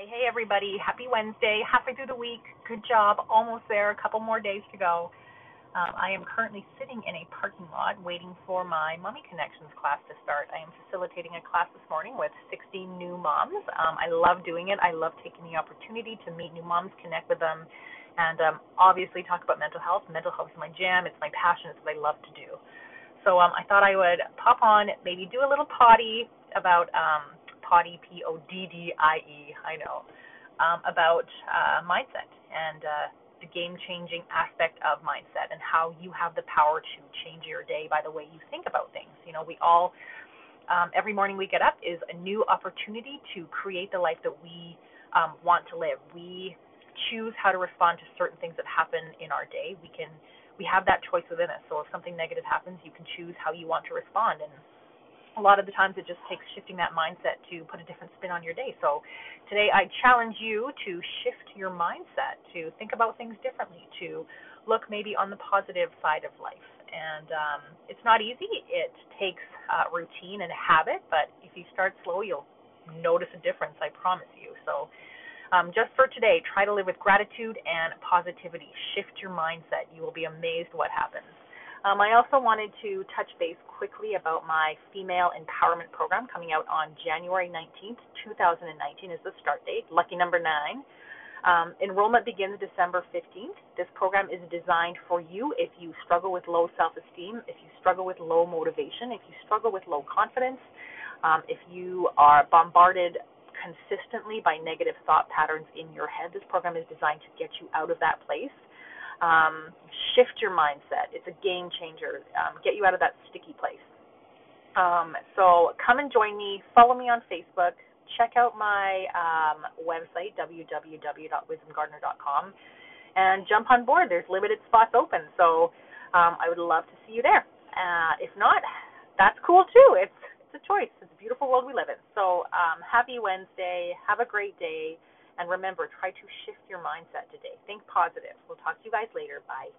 Hey, hey, everybody. Happy Wednesday. Halfway through the week. Good job. Almost there. A couple more days to go. Um, I am currently sitting in a parking lot waiting for my Mommy Connections class to start. I am facilitating a class this morning with 60 new moms. Um, I love doing it. I love taking the opportunity to meet new moms, connect with them, and um, obviously talk about mental health. Mental health is my jam. It's my passion. It's what I love to do. So um, I thought I would pop on, maybe do a little potty about um, potty, P O D D I E. I know um, about uh, mindset and. Uh, the game changing aspect of mindset and how you have the power to change your day by the way you think about things. You know, we all, um, every morning we get up is a new opportunity to create the life that we um, want to live. We choose how to respond to certain things that happen in our day. We can, we have that choice within us. So if something negative happens, you can choose how you want to respond. And a lot of the times it just takes shifting that mindset to put a different spin on your day. So today I challenge you to shift your mindset, to think about things differently, to look maybe on the positive side of life. And um, it's not easy. It takes uh, routine and habit, but if you start slow, you'll notice a difference. I promise you. So. Um, just for today, try to live with gratitude and positivity. Shift your mindset. You will be amazed what happens. Um, I also wanted to touch base quickly about my female empowerment program coming out on January 19th, 2019 is the start date, lucky number nine. Um, enrollment begins December 15th. This program is designed for you if you struggle with low self esteem, if you struggle with low motivation, if you struggle with low confidence, um, if you are bombarded consistently by negative thought patterns in your head. This program is designed to get you out of that place um, shift your mindset. It's a game changer. Um, get you out of that sticky place. Um, so come and join me. Follow me on Facebook. Check out my um, website www.wisdomgardener.com and jump on board. There's limited spots open, so um, I would love to see you there. Uh, if not, that's cool too. It's it's a choice. It's a beautiful world we live in. So um, happy Wednesday. Have a great day. And remember, try to shift your mindset today. Think positive. We'll talk to you guys later. Bye.